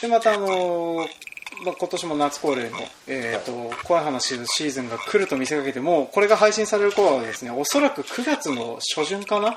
でまたあのまあ、今年も夏恒例の、えーと、怖い話のシーズンが来ると見せかけてもこれが配信される頃はですねおそらく9月の初旬かな？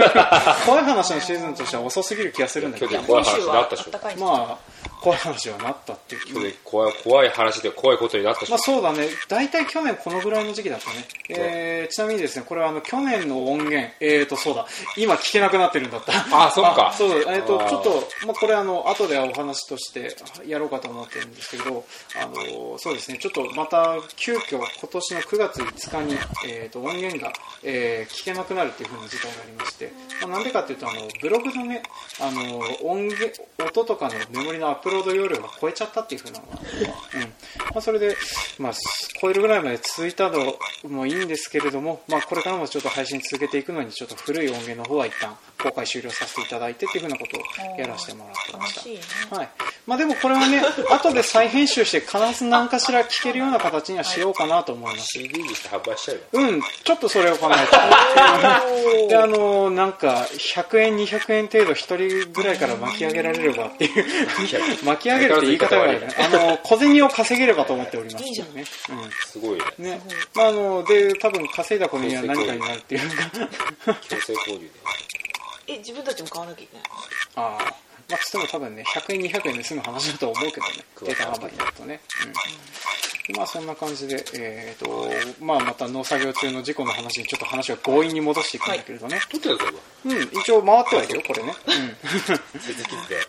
怖い話のシーズンとしては遅すぎる気がするんだけど。怖い話だったでしょ。まあ怖い話はなったっていう。怖い怖い話で怖いことになったし、まあ、そうだね。大体去年このぐらいの時期だったね、えー、ちなみにですねこれはあの去年の音源えーとそうだ。今聞けなくなってるんだった。あそっか。そうえーとちょっと、まあ、これあの後でお話としてやろうかと思ってるんですけどあのそうですね。ちょっとまた急遽今年の9月5日に、えーと、音源が、えー、聞けなくなるっていうふうな事態がありまして、まあ、なんでかっていうとあのブログのねあの音源音とかのメモリのアップロード容量が超えちゃったっていうふうなのが、うん。まあ、それで、まあ、超えるぐらいまで続いたのもいいんですけれども、まあ、これからもちょっと配信続けていくのにちょっと古い音源の方は一旦公開終了させていただいてっていうふうなことをやらせてもらってました、ね、はい。まあ、でもこれはね 後で再編集して必ず何かしら聞けるような形にはしようかなと思います。CD にして販売しちゃううん。ちょっとそれを考えて。であのなんか100円200円程度1人ぐらいから巻き上げられればっていう。巻き上げるって言い方があるね。あの小銭を稼げればと思っております。いいじゃん。ね、うん、すごいね。ね、まあ、あので多分稼いだ小銭は何かになるっていう。か強制交流でえ自分たちも買わなきゃいけないああまあ、つっても多分ね、100円、200円で済む話だと思うけどね、データ販売になるとね。うん、まあ、そんな感じで、えーとまあ、また農作業中の事故の話にちょっと話を強引に戻していくんだけれどね。撮ってるうん、一応回ってはいるよ、これね。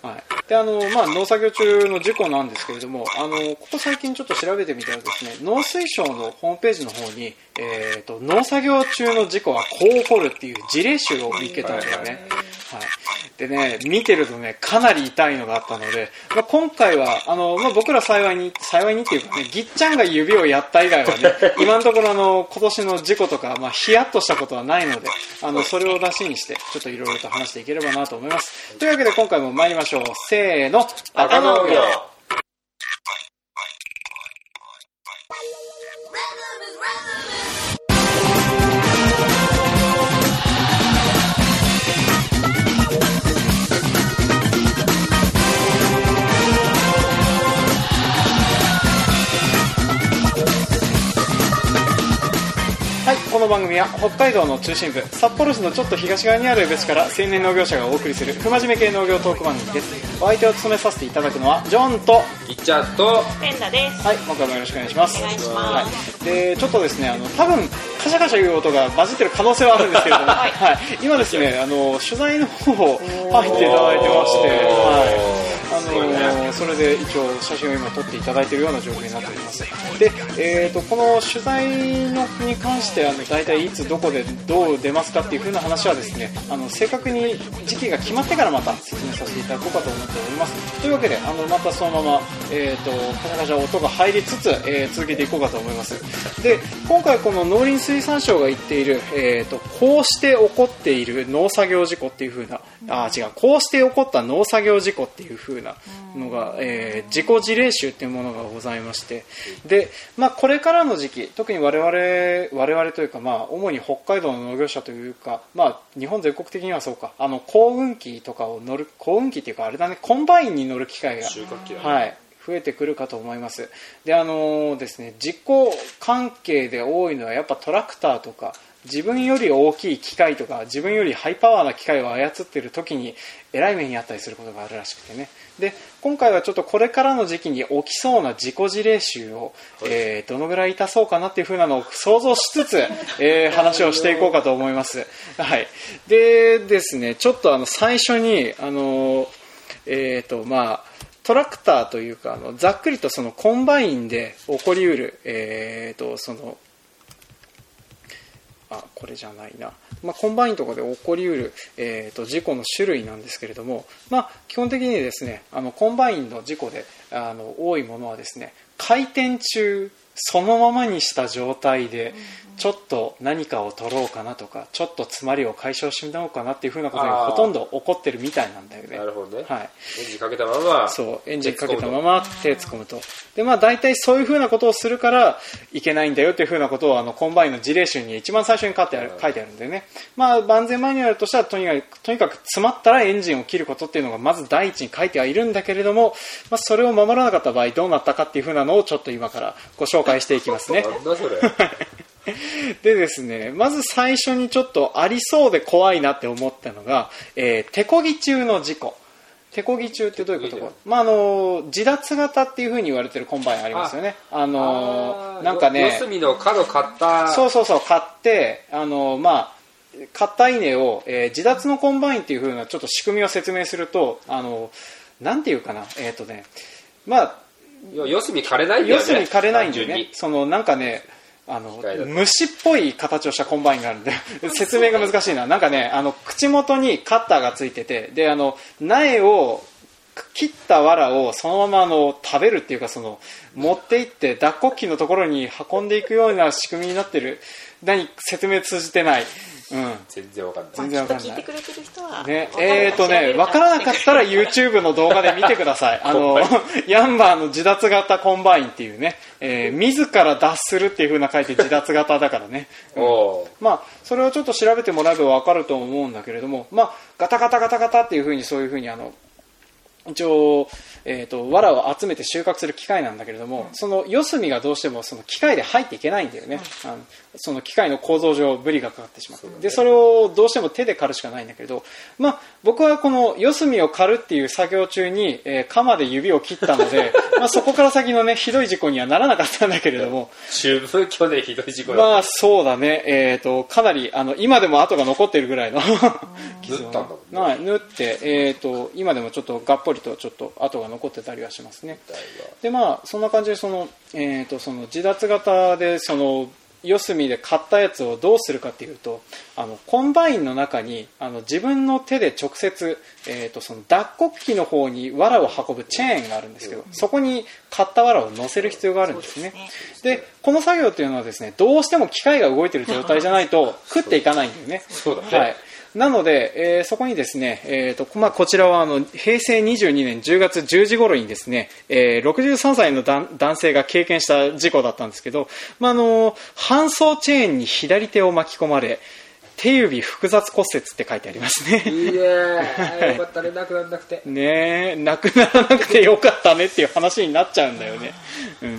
うん、はい、であの、まあ、農作業中の事故なんですけれども、あのここ最近ちょっと調べてみたらですね、農水省のホームページの方に、えーと、農作業中の事故はこう起こるっていう事例集を見つけたんだよね。はい、でね、見てるとね、かなり痛いのがあったので、まあ、今回は、あの、まあ、僕ら幸いに、幸いにっていうかね、ぎっちゃんが指をやった以外はね、今のところあの、今年の事故とか、まあ、ヒヤッとしたことはないので、あの、それを出しにして、ちょっといろいろと話していければなと思います。というわけで今回も参りましょう。せーの、赤農業この番組は北海道の中心部札幌市のちょっと東側にある江別から青年農業者がお送りする不真面目系農業トーク番組です。お相手を務めさせていただくのはジョンとギッチャーとペンダです。はい今回もよろしくお願いします。お願いします、はい、でちょっとですねあの多分カシャカシャいう音が混じってる可能性はあるんですけれども、はい、はい、今ですねあの取材の方を入っていただいてまして。はいあのそれで一応写真を今撮っていただいているような状況になっております。で、えーと、この取材のに関してあの大体いつどこでどう出ますかっていう風な話はですねあの正確に時期が決まってからまた説明させていただこうかと思っております。というわけであのまたそのまま、えーと、カシャカシャ音が入りつつ、えー、続けていこうかと思います。で今回この農林水産省が言っている、えーと、こうして起こっている農作業事故っていう風なあ違うこうして起こった農作業事故っていう風ななのが、えー、事故事例集っていうものがございまして。で、まあ、これからの時期特に我々我々というか、まあ、主に北海道の農業者というか、まあ、日本全国的にはそうか。あの耕運機とかを乗る耕運機っていうかあれだねコンバインに乗る機会が、はい増えてくるかと思います。であのー、ですね事故関係で多いのはやっぱトラクターとか自分より大きい機械とか自分よりハイパワーな機械を操っている時にえらい目にあったりすることがあるらしくてね。で今回はちょっとこれからの時期に起きそうな事故事例集を、えー、どのぐらい痛そうかなっていう風なのを想像しつつ、えー、話をしていこうかと思います。はい、でですねちょっとあの最初にあの、えーとまあ、トラクターというかあのざっくりとそのコンバインで起こりうる、えーとそのあこれじゃないな、まあ、コンバインとかで起こりうる、えーと、事故の種類なんですけれども、まあ、基本的にですねあのコンバインの事故であの多いものはですね回転中そのままにした状態でちょっと何かを取ろうかなとかちょっと詰まりを解消してみようかなっていうふうなことにほとんど起こってるみたいなんだよね。なるほどね。はい。エンジンかけたまま。そうエンジンかけたまま手突っ込むと。でまあ大体そういうふうなことをするからいけないんだよっていうふうなことをあのコンバインの事例集に一番最初に書いてある書いてあるんでね。まあ安全マニュアルとしてはとにかくとにかく詰まったらエンジンを切ることっていうのがまず第一に書いてはいるんだけれども、まあ、それを守らなかった場合どうなったかっていうふうなのをちょっと今からご紹介していきますね。なんだそれ。でですね、まず最初にちょっとありそうで怖いなって思ったのが、えー手こぎ中の事故。手こぎ中ってどういうこと？か。まあ、あの、自脱型っていう風に言われてるコンバインありますよね。あのなんかねよ四、隅の角買った。そうそうそう、買って、あのまあ、買った稲を、えー自脱のコンバインっていう風なちょっと仕組みを説明すると、あの、なんていうかな、えっ、とね、まあ、四隅枯れないんだよね。要するに枯れないんだよね。そのなんかねあの虫っぽい形をしたコンバインがあるんで 説明が難しいな。なんかねあの口元にカッターがついててであの苗を切った藁をそのままあの食べるっていうかその持って行って脱穀機のところに運んでいくような仕組みになってる何説明通じてない、うん、全然わかんない。全然わかんない。聞いてくれてる人はねえーとね、わからなかったら YouTube の動画で見てください。あの、ヤンマーの自脱型コンバインっていうね、えー自ら脱するっていう風な書いて自脱型だからね。うん。まあ、それをちょっと調べてもらえばわかると思うんだけれども、まあ、ガタガタガタガタっていう風にそういう風にあの、一応、えー、と藁を集めて収穫する機械なんだけれども、その四隅がどうしてもその機械で入っていけないんだよね、あのその機械の構造上ブリがかかってしまって、でそれをどうしても手で刈るしかないんだけれど、まあ、僕はこの四隅を刈るっていう作業中に、えー鎌で指を切ったので まあそこから先の、ね、ひどい事故にはならなかったんだけれども、去年ひどい事故だまあそうだね、えー、とかなりあの今でも跡が残っているぐらいの 傷縫ったんだもんね。はい縫って、えー、と今でもちょっとがっぽりとちょっと跡が残ってたりはしますね。でまあそんな感じでその、えー、とその自脱型でその四隅で刈ったやつをどうするかっていうとあのコンバインの中にあの自分の手で直接、えー、とその脱穀機の方に藁を運ぶチェーンがあるんですけどそこに刈った藁を乗せる必要があるんですね。でこの作業っていうのはですねどうしても機械が動いている状態じゃないと食っていかないんだよね。そうだね。はいなので、えーそこにですね、えーとまあ、こちらはあの平成22年10月10時頃にですね、えー63歳の男男性が経験した事故だったんですけど、まあ、あの搬送チェーンに左手を巻き込まれ手指複雑骨折って書いてありますね。いいねー よかったねなくならなくてねえ、なくならなくてよかったねっていう話になっちゃうんだよね。うん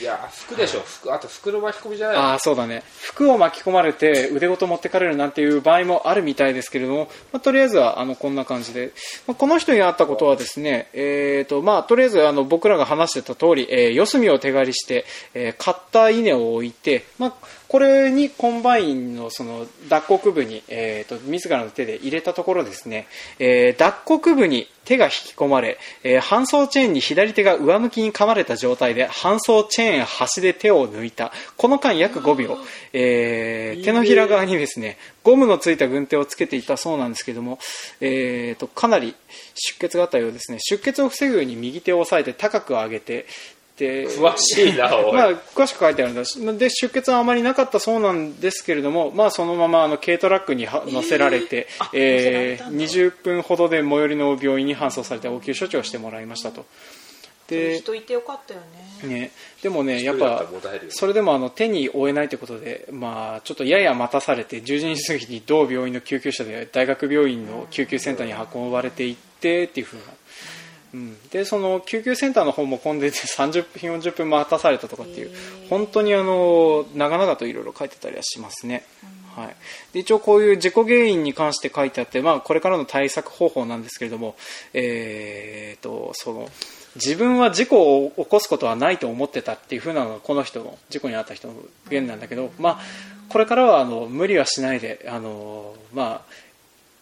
いや服でしょ。服あと服の巻き込みじゃないああそうだね。服を巻き込まれて腕ごと持ってかれるなんていう場合もあるみたいですけれども、まあ、とりあえずはあのこんな感じで、まあ、この人にあったことはですね、えーとまあ、とりあえずあの僕らが話してた通り、えー四隅を手刈りして、えー刈った稲を置いて、まあ、これにコンバインのその脱穀部に、えー、と自らの手で入れたところですね、えー脱穀部に手が引き込まれ、えー搬送チェーンに左手が上向きに噛まれた状態で搬送チェーン端で手を抜いた。この間約5秒、えー手のひら側にですねゴムのついた軍手をつけていたそうなんですけども、えー、とかなり出血があったようですね。出血を防ぐように右手を押さえて高く上げてで詳しいなまあ、詳しく書いてあるんだしで出血はあまりなかったそうなんですけれども、まあ、そのままあの軽トラックには乗せられて、あえー乗せられたんだ。20分ほどで最寄りの病院に搬送されて応急処置をしてもらいましたと。で人いてよかったよね。ね、でもね、やっぱそれでもあの手に負えないということで、まあ、ちょっとやや待たされて10時過ぎに同病院の救急車で大学病院の救急センターに運ばれていってっていう風な、うん、でその救急センターの方も混んでて 30分40分待たされたとかっていう本当にあの長々といろいろ書いてたりはしますね。はい、で一応こういう事故原因に関して書いてあって、まあ、これからの対策方法なんですけれども、えー、とその自分は事故を起こすことはないと思ってたっていう風なのがこの人の事故に遭った人の言なんだけど、まあ、これからはあの無理はしないであの、まあ、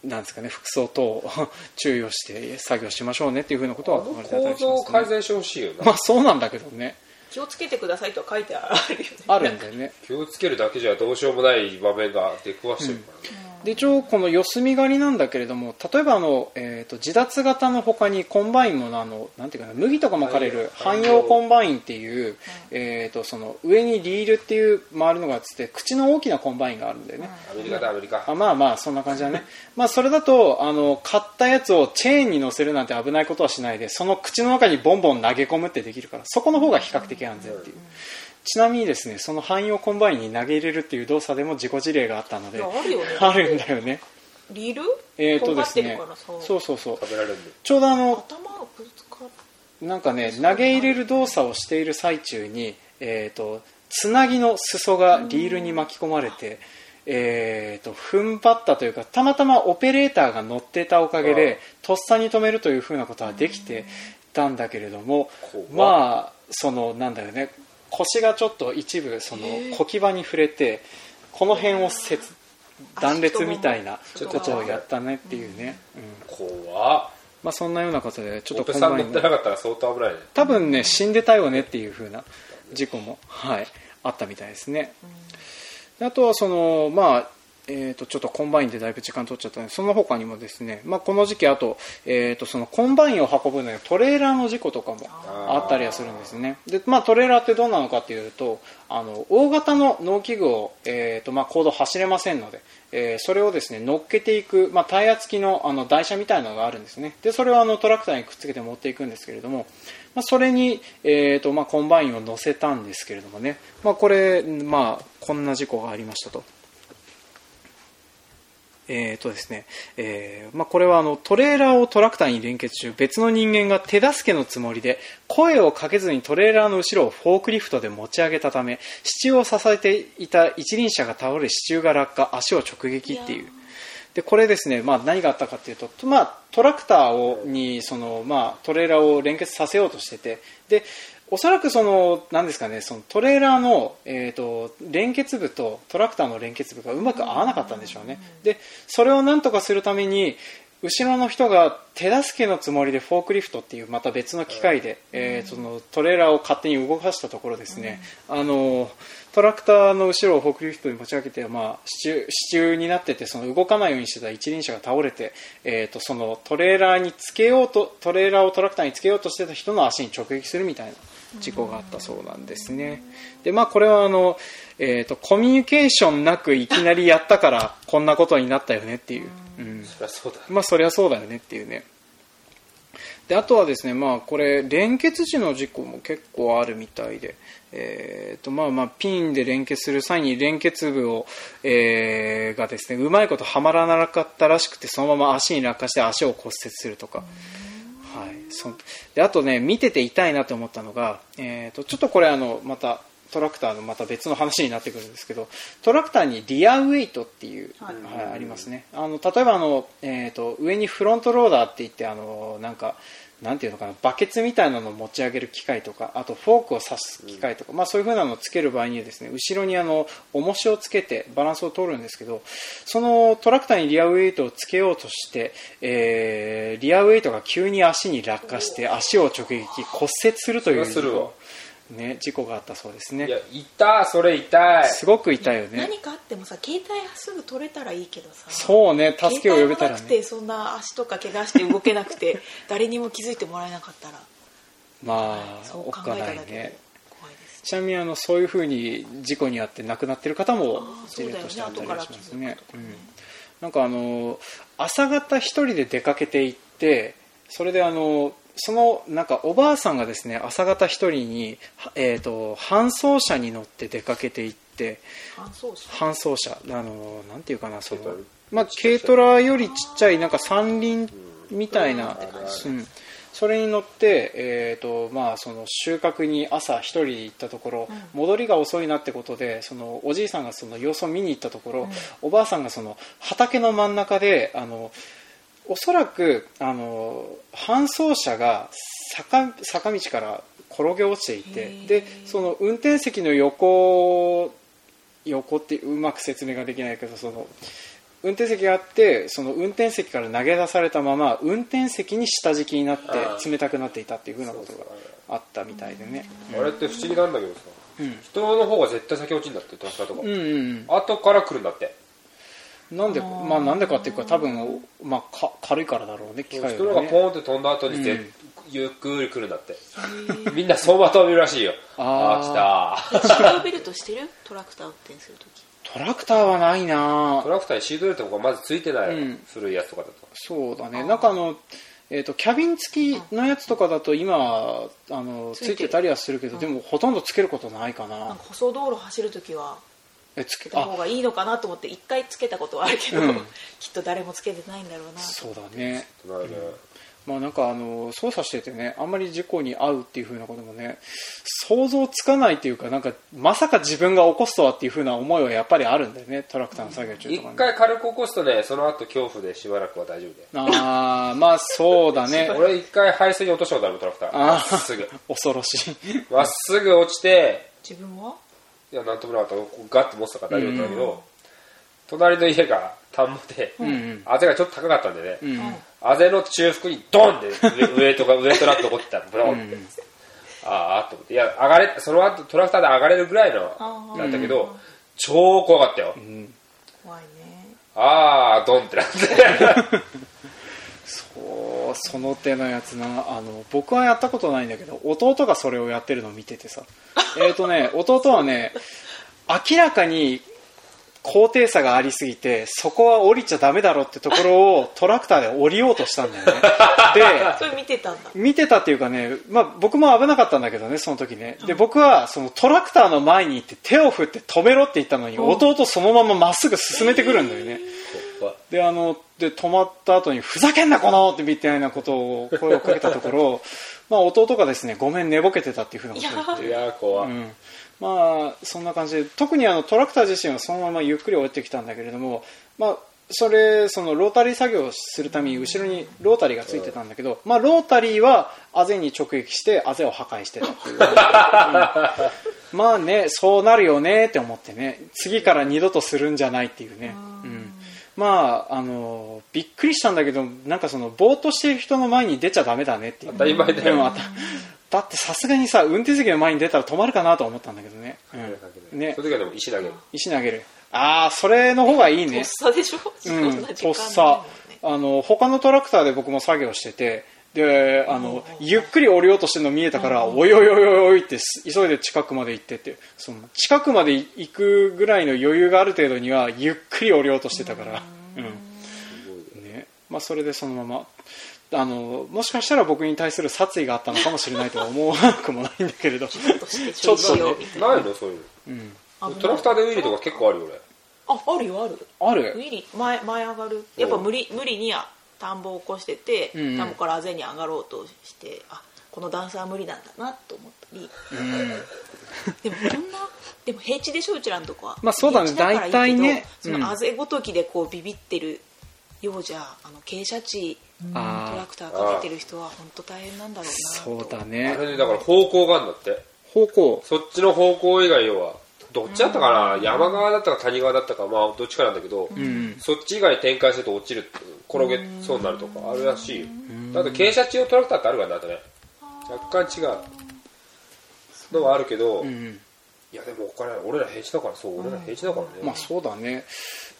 なんですかね服装等を注意をして作業しましょうねっていう風なことは構造をりします、ね、改善してほしいよな、まあそうなんだけどね。気をつけてくださいとは書いてあるよね。あるんだよね。気をつけるだけじゃどうしようもない場面が出くわしてるからね、で一応この四隅刈りなんだけれども例えばあの、えーと、自脱型の他にコンバインもあのなんていうかな麦とかも刈れる汎用コンバインっていう、えーと、その上にリールっていう回るのがつって口の大きなコンバインがあるんだよね、アメリカだアメリカ。あまあまあそんな感じだね。まあそれだとあの刈ったやつをチェーンに乗せるなんて危ないことはしないでその口の中にボンボン投げ込むってできるからそこの方が比較的安全っていう。ちなみにですねその汎用コンバインに投げ入れるっていう動作でも事故事例があったのであるよね。あるんだよね。リール？えっ、ー、とですねそうそうそう。ちょうどあのなんかね投げ入れる動作をしている最中にえっ、ー、とつなぎの裾がリールに巻き込まれて、えーと、踏ん張ったというかたまたまオペレーターが乗ってたおかげでとっさに止めるというふうなことはできてたんだけれどもまあそのなんだよね腰がちょっと一部その小牙に触れてこの辺を切断裂みたいなことをやったねっていうね、うん、怖っ。まあ、そんなようなことでちょっとコンバイン乗ってなかったら相当危ないね。多分ね死んでたよねっていうふうな事故も、はい、あったみたいですね、あとはそのまあえー、とちょっとコンバインでだいぶ時間取っちゃったのでその他にもですね、まあ、この時期あと,、えー、とそのコンバインを運ぶのにトレーラーの事故とかもあったりはするんですね。で、まあ、トレーラーってどうなのかというとあの大型の農機具を、えーとまあ、公道走れませんので、えー、それをですね乗っけていく、まあ、タイヤ付きのあの台車みたいなのがあるんですね。でそれをあのトラクターにくっつけて持っていくんですけれども、まあ、それに、えーとまあ、コンバインを乗せたんですけれどもね、まあ、これ、まあ、こんな事故がありましたと。えーとですねえーまあ、これはあのトレーラーをトラクターに連結中別の人間が手助けのつもりで声をかけずにトレーラーの後ろをフォークリフトで持ち上げたため支柱を支えていた一輪車が倒れ支柱が落下足を直撃っていう。でこれですね、まあ、何があったかというと、まあ、トラクターをにその、まあ、トレーラーを連結させようとしててでおそらくその何ですかねそのトレーラーの、えーと、連結部とトラクターの連結部がうまく合わなかったんでしょうね、でそれを何とかするために後ろの人が手助けのつもりでフォークリフトっていうまた別の機械で、えー、そのトレーラーを勝手に動かしたところですね、あのトラクターの後ろをフォークリフトに持ち上げて、まあ、支柱になっててその動かないようにしてた一輪車が倒れて、えー、とそのトレーラーにつけようとトレーラーをトラクターにつけようとしてた人の足に直撃するみたいな事故があったそうなんですね。でまあ、これはあの、えーと、コミュニケーションなくいきなりやったからこんなことになったよねっていう、うん、そりゃそうだ、まあ、そりゃそうだよねっていうねであとはですね、まあ、これ連結時の事故も結構あるみたいで、えーとまあ、まあピンで連結する際に連結部を、えー、がですねうまいことはまらなかったらしくてそのまま足に落下して足を骨折するとか。はい、そであとね見てて痛いなと思ったのが、えーと、ちょっとこれあのまたトラクターのまた別の話になってくるんですけどトラクターにリアウェイトっていう、はい、はい、ありますね。あの例えばあの、えーと、上にフロントローダーって言ってあのなんかなんていうのかなバケツみたいなのを持ち上げる機械とかあとフォークを刺す機械とか、まあ、そういう風なのをつける場合にはですね後ろにあの重しをつけてバランスを取るんですけどそのトラクターにリアウェイトをつけようとして、えー、リアウェイトが急に足に落下して足を直撃骨折するというね、事故があったそうですね。いや痛それ痛い。すごく痛いよね。何かあってもさ携帯すぐ取れたらいいけどさ。そうね助けを呼べたらね。そんな足とか怪我して動けなくて 誰にも気づいてもらえなかったら。まあそう考えただけね。ちなみにあのそういうふうに事故に遭って亡くなってる方も事例としてあったりしますね、うん、なんかあの朝方一人で出かけていってそれであのそのなんかおばあさんがですね朝方一人に、えーと、搬送車に乗って出かけていって搬送車？あのなんていうかなその、まあ、軽トラよりちっちゃいなんか三輪みたいな、うん、それに乗って、えーとまあ、その収穫に朝一人行ったところ、戻りが遅いなってことでそのおじいさんがその様子を見に行ったところ、うん、おばあさんがその畑の真ん中であのおそらくあの搬送車が坂坂道から転げ落ちていてでその運転席の横横ってうまく説明ができないけどその運転席があってその運転席から投げ出されたまま運転席に下敷きになって冷たくなっていたっていうふうなことがあったみたいでね、あれって不思議なんだけどさ、うん、人の方が絶対先落ちるんだってトラクターとか、うんうんうん、後から来るんだってなんでまあなんでかっていうか多分、まあ、か軽いからだろうね機械袋がポーンって飛んだ後にぜ、うん。ゆっくり来るんだって。みんな走馬灯見るらしいよ。あー。あー来た。シートベルトしてる？トラクター運転するときトラクターはないな。トラクターにシートベルトがまずついてない、うん。古いやつとかだと。そうだね。なんかあのえー、とキャビン付きのやつとかだと今あのついてる。ついてたりはするけどでもほとんどつけることないかな。なんか舗装道路走るときはえつけつけた方あがいいのかなと思って一回つけたことはあるけど、うん。きっと誰もつけてないんだろうなそうだね。なるね、まあなんかあの操作しててねあんまり事故に遭うっていう風なこともね想像つかないっていうかなんかまさか自分が起こすとはっていう風な思いはやっぱりあるんだよねトラクターの作業中一とかね。回軽く起こすとねその後恐怖でしばらくは大丈夫で。ああまあそうだね。俺一回排水に落としたことあるトラクター。あーまっすぐ。恐ろしい。まっすぐ落ちて自分は？いやなんともなかった。こうガッて持ってたから大丈夫だけど、隣の家が田んぼで、うんうん。あぜがちょっと高かったんでね、うんあぜの中腹にドンって上 上とか上トラック残ってた。のブロンって、ああと思って。いや上がれその後トラクターで上がれるぐらいのあー。なんだけど、超怖かったよ、怖いね。ああドンってなって そうその手のやつな。あの僕はやったことないんだけど弟がそれをやってるのを見ててさ。えっとね弟はね明らかに高低差がありすぎてそこは降りちゃダメだろってところをトラクターで降りようとしたんだよね。でそれ見てたんだ。見てたっていうかね、まあ、僕も危なかったんだけどねその時ね。で僕はそのトラクターの前に行って手を振って止めろって言ったのに弟そのまままっすぐ進めてくるんだよねであので止まった後にふざけんなこのってみたいなことを声をかけたところ まあ弟がですねごめん寝ぼけてたっていうふうなことを言って。いやー怖い、うん、まあそんな感じで特にあのトラクター自身はそのままゆっくり降りてきたんだけれども、まあ、それそのロータリー作業をするために後ろにロータリーがついてたんだけど、まあ、ロータリーはあぜに直撃してあぜを破壊してたという、うん。まあねそうなるよねって思ってね。次から二度とするんじゃないっていうね、うん、まああのびっくりしたんだけどなんかそのぼーっとしてる人の前に出ちゃダメだねっていう。当たり前だよ。でもあただってさすがにさ運転席の前に出たら止まるかなと思ったんだけどね、うん、ね。その時はでも石投げる。石投げる。ああそれの方がいいね。とっさでしょ？そうんとっさ。ねあの他のトラクターで僕も作業しててであのゆっくり降りようとしてるの見えたからおいおいおいおいおいってす急いで近くまで行ってってその近くまで行くぐらいの余裕がある程度にはゆっくり降りようとしてたから。うん。ね。まあ、それでそのままあのもしかしたら僕に対する殺意があったのかもしれないとは思わなくもないんだけれど。ちょっとなないのそういうのトラクターでウィリーとか結構あるよ俺ああるよある。あウるィリ前前上がる。やっぱ無理無理には田んぼを起こしてて、うんうん。田んぼからあぜに上がろうとしてあこの段差は無理なんだなと思ったり、でもこんなでも平地でしょうちらのとこはまあそうだね。大体ねうん。そのあぜごときでこうビビってるようじゃあの傾斜地トラクターかけてる人は本当大変なんだろうなと。そうだあねれねだから方向があるんだって。方向。そっちの方向以外要はどっちだったかな、山側だったか谷側だったかまあどっちかなんだけど、ん。そっち以外に展開すると落ちる転げそうになるとかあるらしいよ。だって傾斜地用トラクターってあるからねあとね。若干違うのはあるけど、いうん。やでもお金俺ら平地だからそう俺ら平地だからね、まあそうだね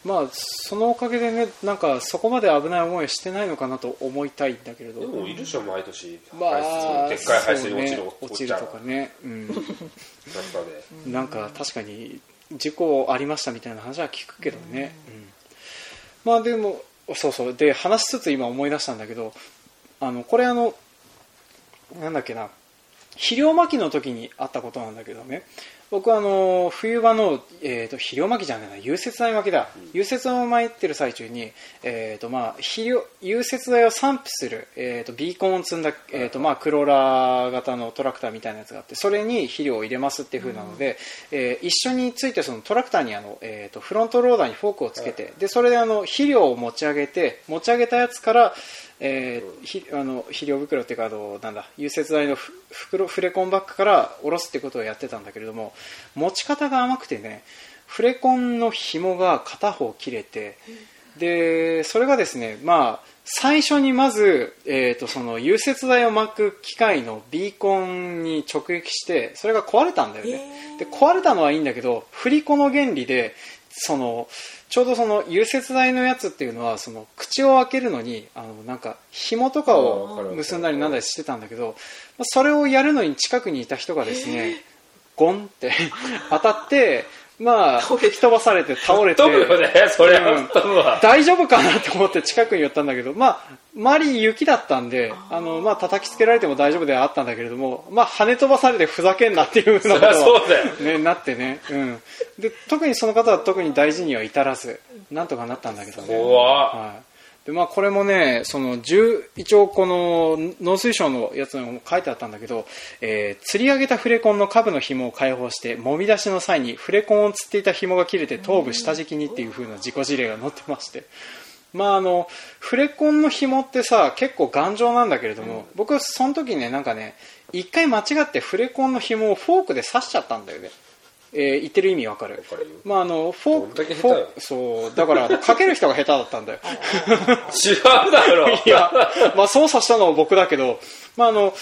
まあそのおかげでねなんかそこまで危ない思いをしてないのかなと思いたいんだけれど。でもいるでしょ毎年、まあでっかい排水に落ちる、落ちるとかね、なんか確かに事故ありましたみたいな話は聞くけどね、うん。まあでもそうそう。で話しつつ今思い出したんだけどあのこれあのなんだっけな肥料まきの時にあったことなんだけどね。僕はあの冬場の、えー、と肥料まきじゃないな融雪剤まきだ、融雪剤を巻いてる最中に、えーとまあ、肥料融雪剤を散布する、えー、とビーコンを積んだ、えーとまあ、クローラー型のトラクターみたいなやつがあってそれに肥料を入れますっていう風なので、えー一緒についてそのトラクターにあの、えー、とフロントローダーにフォークをつけて、でそれであの肥料を持ち上げて持ち上げたやつからえーひあの肥料袋っていうかあのなんだ融雪剤のふ袋フレコンバッグから下ろすってことをやってたんだけれども持ち方が甘くてねフレコンの紐が片方切れてでそれがですねまあ最初にまず、えー、とその融雪剤を巻く機械のビーコンに直撃してそれが壊れたんだよね。へー。で壊れたのはいいんだけど振り子の原理でそのちょうどその融雪剤のやつっていうのはその口を開けるのにあのなんか紐とかを結んだりなんだりしてたんだけどまあそれをやるのに近くにいた人がですねゴンって当たってまあ吹き飛ばされて倒れて。飛ぶよねそれは。うん。飛ぶわ。大丈夫かなと思って近くに寄ったんだけど、まあ、周り雪だったんで、あの、まあ、叩きつけられても大丈夫ではあったんだけれども、まあ、跳ね飛ばされてふざけんなっていうふうなことそりゃそうだよ。は、ね、なってね、うん。で、特にその方は特に大事には至らず、なんとかなったんだけどね。怖っ。はい。でまあ、これもね、その一応この農水省のやつにも書いてあったんだけど、えー釣り上げたフレコンの下部の紐を解放して、もみ出しの際にフレコンを釣っていた紐が切れて頭部下敷きにっていう風な事故事例が載ってまして、まああの、フレコンの紐ってさ、結構頑丈なんだけれども、僕その時ね、なんかね、一回間違ってフレコンの紐をフォークで刺しちゃったんだよね。えー言ってる意味わかる。まああのフォークフォークそうだからかける人が下手だったんだよ。違うだろ。いや、まあ、操作したのも僕だけど、まあ、あの、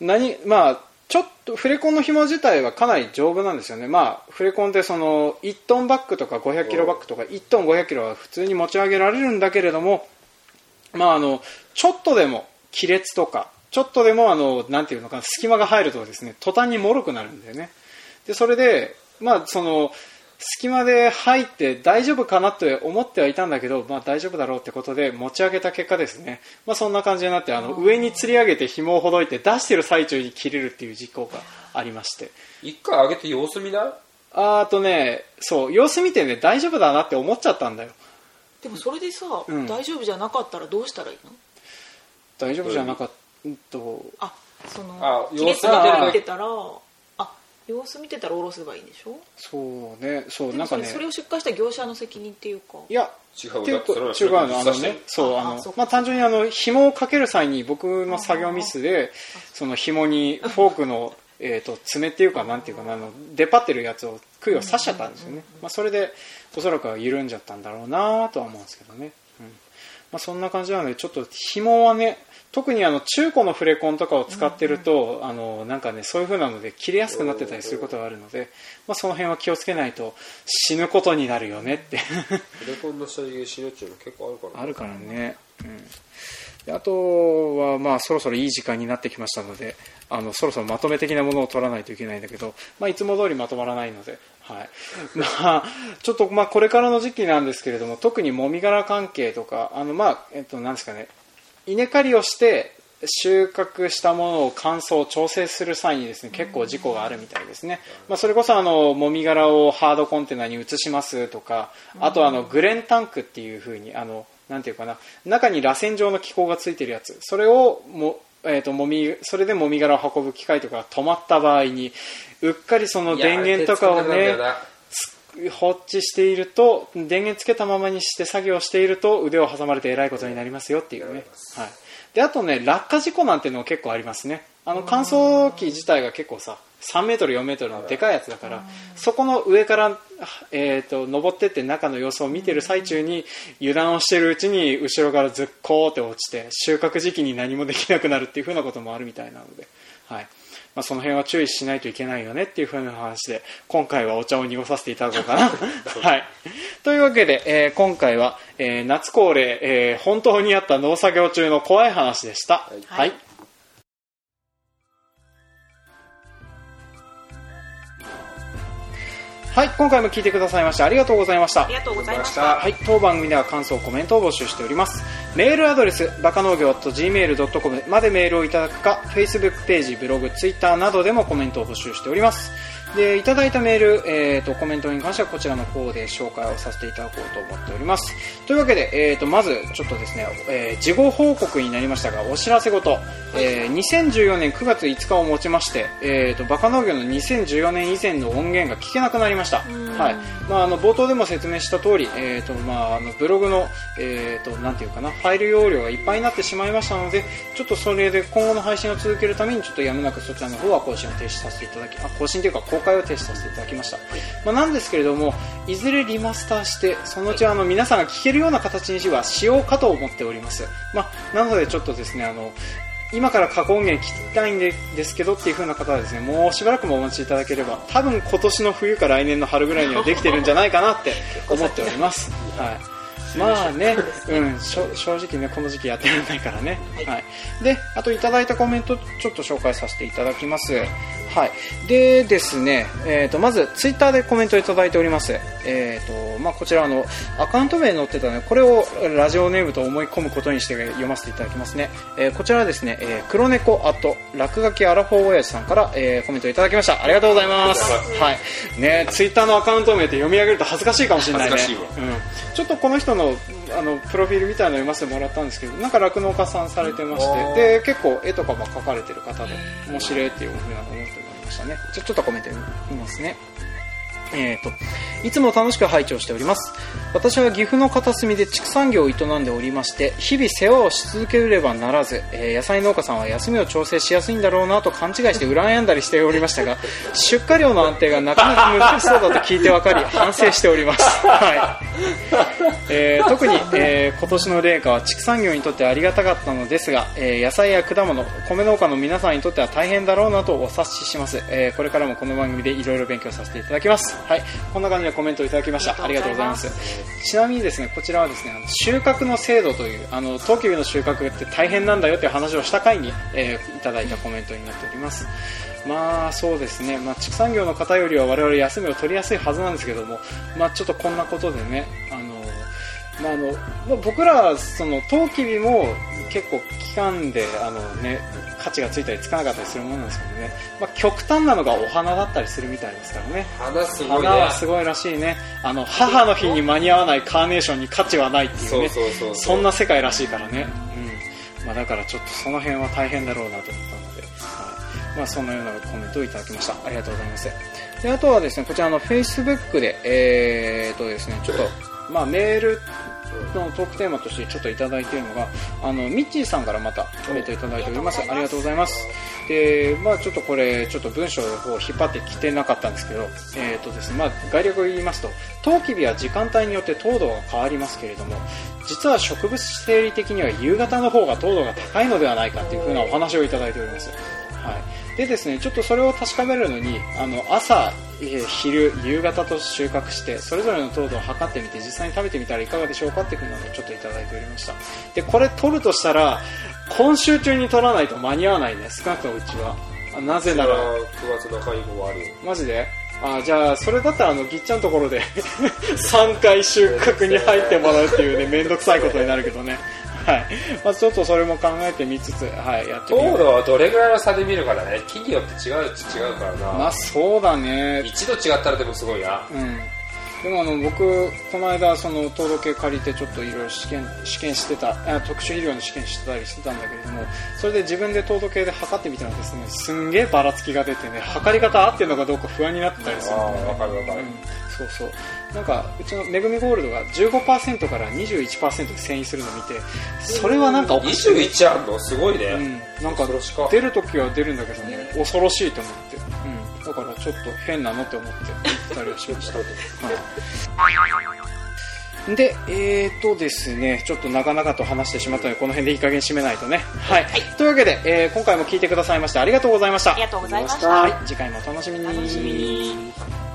何、まあ、ちょっとフレコンの紐自体はかなり丈夫なんですよね。まあ、フレコンってその1トンバッグとか500キロバッグとか1トン500キロは普通に持ち上げられるんだけれども、まあ、あの、ちょっとでも亀裂とか、ちょっとでもあの、なんていうのかな、隙間が入るとですね、途端に脆くなるんだよね。で、それで、まあ、その、隙間で入って大丈夫かなと思ってはいたんだけど、まあ、大丈夫だろうってことで持ち上げた結果ですね、まあ、そんな感じになってあの上に吊り上げて紐をほどいて出してる最中に切れるっていう事故がありまして。一回上げて様子見なあーとねそう様子見てね大丈夫だなって思っちゃったんだよ。でもそれでさ、うん。大丈夫じゃなかったらどうしたらいいの？大丈夫じゃなかった。と。あその様子見てたらあ様子見てたら下ろせばいいんでしょ？そうね。そうでもなんかね。それを出荷した業者の責任っていうか。いや違う違うのあのねそうあのまあ単純にあの紐をかける際に僕の作業ミスでその紐にフォークの えーと爪っていうかなんていうかなあの出っ張ってるやつを杭を刺しちゃったんですよね、まあ、それでおそらくは緩んじゃったんだろうなとは思うんですけどね、うん。まあ、そんな感じなのでちょっと紐はね特にあの中古のフレコンとかを使ってると、あのなんかねそういう風なので切れやすくなってたりすることがあるので、まあ、その辺は気をつけないと死ぬことになるよねって。フレコンの下に死ぬっていうの結構あるからあるからね、うん、であとはまあそろそろいい時間になってきましたのであのそろそろまとめ的なものを取らないといけないんだけど、まあ、いつも通りまとまらないので、はい。まあ、ちょっとまあこれからの時期なんですけれども特にもみ殻関係とかあのまあ、えっと、なんですかね稲刈りをして収穫したものを乾燥調整する際にですね結構事故があるみたいですね、まあ、それこそあのもみ殻をハードコンテナに移しますとかあとあのグレンタンクっていう風にあのなんていうかな中に螺旋状の気孔がついてるやつ。それをもえー、ともみそれでもみ殻を運ぶ機械とかが止まった場合にうっかりその電源とかをね放置していると電源つけたままにして作業していると腕を挟まれてえらいことになりますよっていうね、はい、であとね落下事故なんていうのも結構ありますね。あの乾燥機自体が結構さ3メートル4メートルのでかいやつだからそこの上から、えー、と登ってって中の様子を見てる最中に油断をしているうちに後ろからずっこーって落ちて収穫時期に何もできなくなるっていう風なこともあるみたいなので、はい。まあ、その辺は注意しないといけないよねっていう風な話で今回はお茶を濁させていただこうかな。はい、というわけで、えー今回は、えー夏恒例、えー本当にあった農作業中の怖い話でした。はい。はい、今回も聞いてくださいましてありがとうございましたあり。がとうございましたはい、当番組では感想、コメントを募集しております。メールアドレス、バカ農業 .gmail.com までメールをいただくか、Facebook ページ、ブログ、Twitter などでもコメントを募集しております。で、いただいたメール、えー、と、コメントに関してはこちらの方で紹介をさせていただこうと思っております。というわけで、えー、と、まず、ちょっとですね、えー事後報告になりましたが、お知らせごと、えー2014年9月5日をもちまして、えー、と、バカ農業の2014年以前の音源が聞けなくなりました。はい。まあ、あの、冒頭でも説明した通り、えー、と、まあ、あの、ブログの、えー、と、なんていうかな、ファイル容量がいっぱいになってしまいましたので、ちょっとそれで今後の配信を続けるために、ちょっとやむなくそちらの方は更新を停止させていただき、あ、更新というか公開を停止させていただきました。まあ、なんですけれども、いずれリマスターして、そのうちあの、皆さんが聞けるような形にはしようかと思っております。まあ、なのでちょっとですね、あの、今から過去音源聞きたいんですけどっていう風な方はですねもうしばらくもお待ちいただければ多分今年の冬か来年の春ぐらいにはできてるんじゃないかなって思っております。はいまあね、うん、正直ね、この時期やってられないからね。はい。で、あといただいたコメント、ちょっと紹介させていただきます。はい。でですね、えっ、と、まず、ツイッターでコメントいただいております。えっ、と、まあ、こちら、あの、アカウント名に載ってたね、これをラジオネームと思い込むことにして読ませていただきますね。えーこちらはですね、えー黒猫アット、落書きアラフォー親父さんから、えーコメントいただきました。ありがとうございます。はい。ね、ツイッターのアカウント名って読み上げると恥ずかしいかもしれないね。うん。ちょっとこの人の、あの、プロフィールみたいなの読ませてもらったんですけど、なんか酪農家さんされてまして、で、結構絵とかも描かれてる方で、面白いっていうふうな思ってましたね。じゃちょっとコメント読みますね。えー、といつも楽しく拝聴しております。私は岐阜の片隅で畜産業を営んでおりまして日々世話をし続ければならず、えー野菜農家さんは休みを調整しやすいんだろうなと勘違いして羨んだりしておりましたが 出荷量の安定がなかなか難しそうだと聞いて分かり反省しております、はい。えー特に、えー今年の冷夏は畜産業にとってありがたかったのですが、えー野菜や果物米農家の皆さんにとっては大変だろうなとお察しします、えーこれからもこの番組でいろいろ勉強させていただきますはい。こんな感じでコメントをいただきました。あありりがとうございます。すちなみにですねこちらはですねあの収穫の制度というあのトウキビの収穫って大変なんだよっていう話をした回に、えーいただいたコメントになっております。まあそうですね、まあ、畜産業の方よりは我々休みを取りやすいはずなんですけども、まあ、ちょっとこんなことでねあのまああのまあ、僕らはそのトウキビも結構期間であの、ね、価値がついたりつかなかったりするものなんですけどね、まあ、極端なのがお花だったりするみたいですからね。花すごいね。花はすごいらしいね。あの母の日に間に合わないカーネーションに価値はないっていうね。そうそうそうそう。そんな世界らしいからね、うん。まあ、だからちょっとその辺は大変だろうなと思ったので、はい。まあ、そのようなコメントをいただきました。ありがとうございます。であとはですねこちらの Facebook でえー、っとですねちょっとまあメールのトークテーマとしてちょっといただいているのがあのミッチーさんからまたコメントいただいております。ありがとうございます。でまあちょっとこれちょっと文章を引っ張ってきてなかったんですけどえー、とですねまあ概略を言いますとトウキビは時間帯によって糖度が変わりますけれども実は植物生理的には夕方の方が糖度が高いのではないかというふうなお話をいただいております。はい、でですねちょっとそれを確かめるのにあの朝、えー昼、夕方と収穫してそれぞれの糖度を測ってみて実際に食べてみたらいかがでしょうかっていうのをちょっといただいておりました。でこれ取るとしたら今週中に取らないと間に合わないね。少なくともうちは。あなぜなら。9月中以降はある。よマジで？あじゃあそれだったらあのぎっちゃんのところで 3回収穫に入ってもらうっていうね 面倒くさいことになるけどねはい、まあ、ちょっとそれも考えてみつつ、はい、やってみよう。糖度はどれぐらいの差で見るかだね。木によって違う違うからな、まあそうだね。一度違ったらでもすごいな。うんでもあの僕この間その糖度計借りてちょっといろいろ試験試験してたあ特殊医療の試験してたりしてたんだけれどもそれで自分で糖度計で測ってみたらですねすんげえばらつきが出てね測り方合ってるのかどうか不安になってたりするんだよね。かるわかる。うん、そうそう。なんかうちのめぐみゴールドが15%から21%で遷移するのを見てそれはなんかおかしい21あんの？すごいね、うん、なんか恐ろしか出るときは出るんだけどね恐ろしいと思って、うん、だからちょっと変なのって思って言ったりはしました、はい、でえーとですねちょっと長々と話してしまったのでこの辺でいい加減締めないとね。はい、というわけで、えー今回も聞いてくださいましてありがとうございました。ありがとうございました。はい、次回もお楽しみに。楽しみに